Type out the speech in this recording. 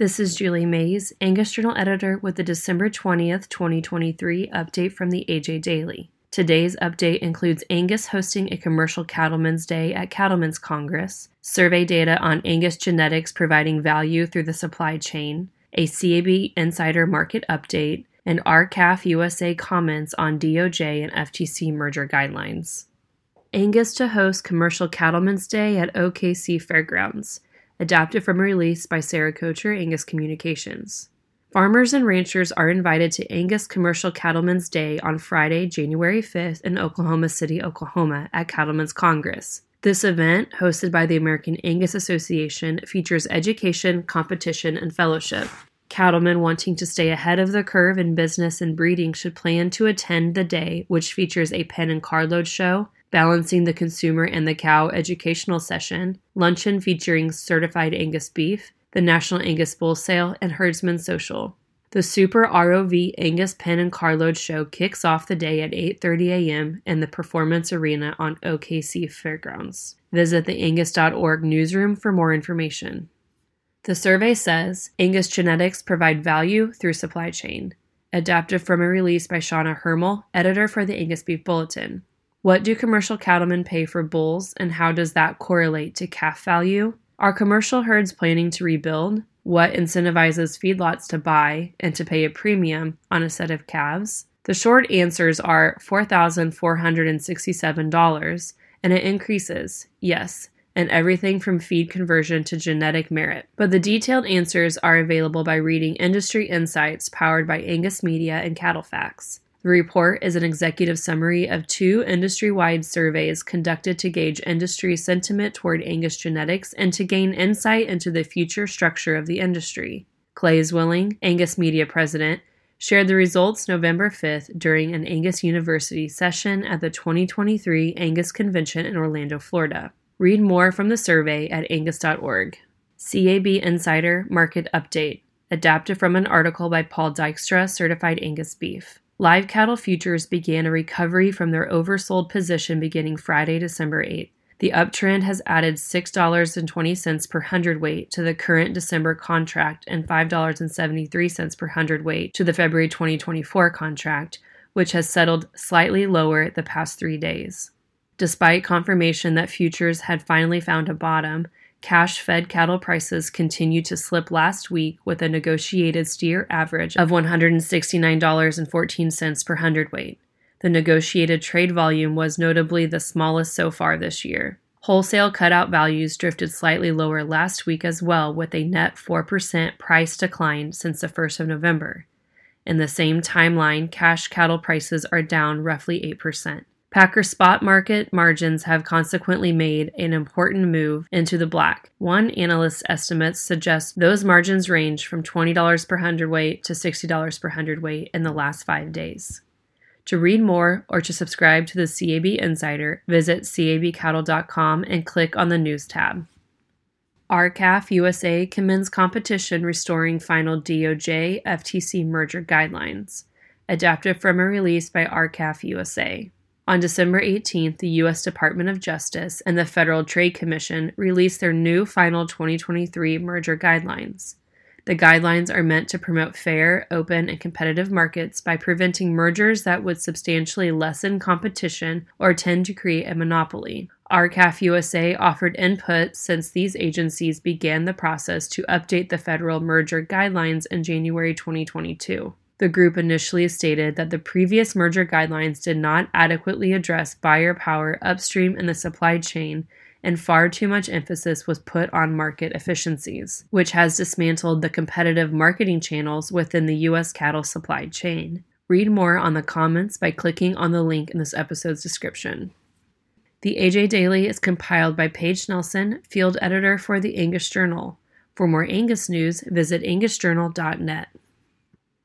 This is Julie Mays, Angus Journal editor with the December 20th, 2023 update from the AJ Daily. Today's update includes Angus hosting a commercial cattlemen's day at Cattlemen's Congress, survey data on Angus genetics providing value through the supply chain, a CAB insider market update, and R-CALF USA comments on DOJ and FTC merger guidelines. Angus to host Commercial Cattlemen's Day at OKC Fairgrounds adapted from a release by Sarah Kocher, Angus Communications. Farmers and ranchers are invited to Angus Commercial Cattlemen's Day on Friday, January 5th in Oklahoma City, Oklahoma, at Cattlemen's Congress. This event, hosted by the American Angus Association, features education, competition, and fellowship. Cattlemen wanting to stay ahead of the curve in business and breeding should plan to attend the day, which features a pen and carload show, Balancing the Consumer and the Cow educational session, luncheon featuring certified Angus beef, the National Angus Bull Sale, and Herdsman Social. The Super ROV Angus Pen and Carload Show kicks off the day at 8:30 a.m. in the Performance Arena on OKC Fairgrounds. Visit the angus.org newsroom for more information. The survey says Angus genetics provide value through supply chain. Adapted from a release by Shauna Hermel, editor for the Angus Beef Bulletin. What do commercial cattlemen pay for bulls, and how does that correlate to calf value? Are commercial herds planning to rebuild? What incentivizes feedlots to buy and to pay a premium on a set of calves? The short answers are $4,467, and it increases, yes, and everything from feed conversion to genetic merit. But the detailed answers are available by reading Industry Insights powered by Angus Media and CattleFax. The report is an executive summary of two industry wide surveys conducted to gauge industry sentiment toward Angus genetics and to gain insight into the future structure of the industry. Clay Zwilling, Angus Media president, shared the results November 5th during an Angus University session at the 2023 Angus Convention in Orlando, Florida. Read more from the survey at angus.org. CAB Insider Market Update, adapted from an article by Paul Dykstra, Certified Angus Beef. Live cattle futures began a recovery from their oversold position beginning Friday, December 8th. The uptrend has added $6.20 per hundredweight to the current December contract and $5.73 per hundredweight to the February 2024 contract, which has settled slightly lower the past three days. Despite confirmation that futures had finally found a bottom, Cash fed cattle prices continued to slip last week with a negotiated steer average of $169.14 per hundredweight. The negotiated trade volume was notably the smallest so far this year. Wholesale cutout values drifted slightly lower last week as well, with a net 4% price decline since the 1st of November. In the same timeline, cash cattle prices are down roughly 8%. Packer spot market margins have consequently made an important move into the black. One analyst's estimates suggest those margins range from $20 per hundredweight to $60 per hundredweight in the last five days. To read more or to subscribe to the CAB Insider, visit cabcattle.com and click on the News tab. R-CALF USA commends competition restoring final DOJ FTC merger guidelines. Adapted from a release by R-CALF USA. On December 18th, the U.S. Department of Justice and the Federal Trade Commission released their new final 2023 merger guidelines. The guidelines are meant to promote fair, open, and competitive markets by preventing mergers that would substantially lessen competition or tend to create a monopoly. R-CALF USA offered input since these agencies began the process to update the federal merger guidelines in January 2022. The group initially stated that the previous merger guidelines did not adequately address buyer power upstream in the supply chain and far too much emphasis was put on market efficiencies, which has dismantled the competitive marketing channels within the U.S. cattle supply chain. Read more on the comments by clicking on the link in this episode's description. The AJ Daily is compiled by Paige Nelson, field editor for the Angus Journal. For more Angus news, visit angusjournal.net.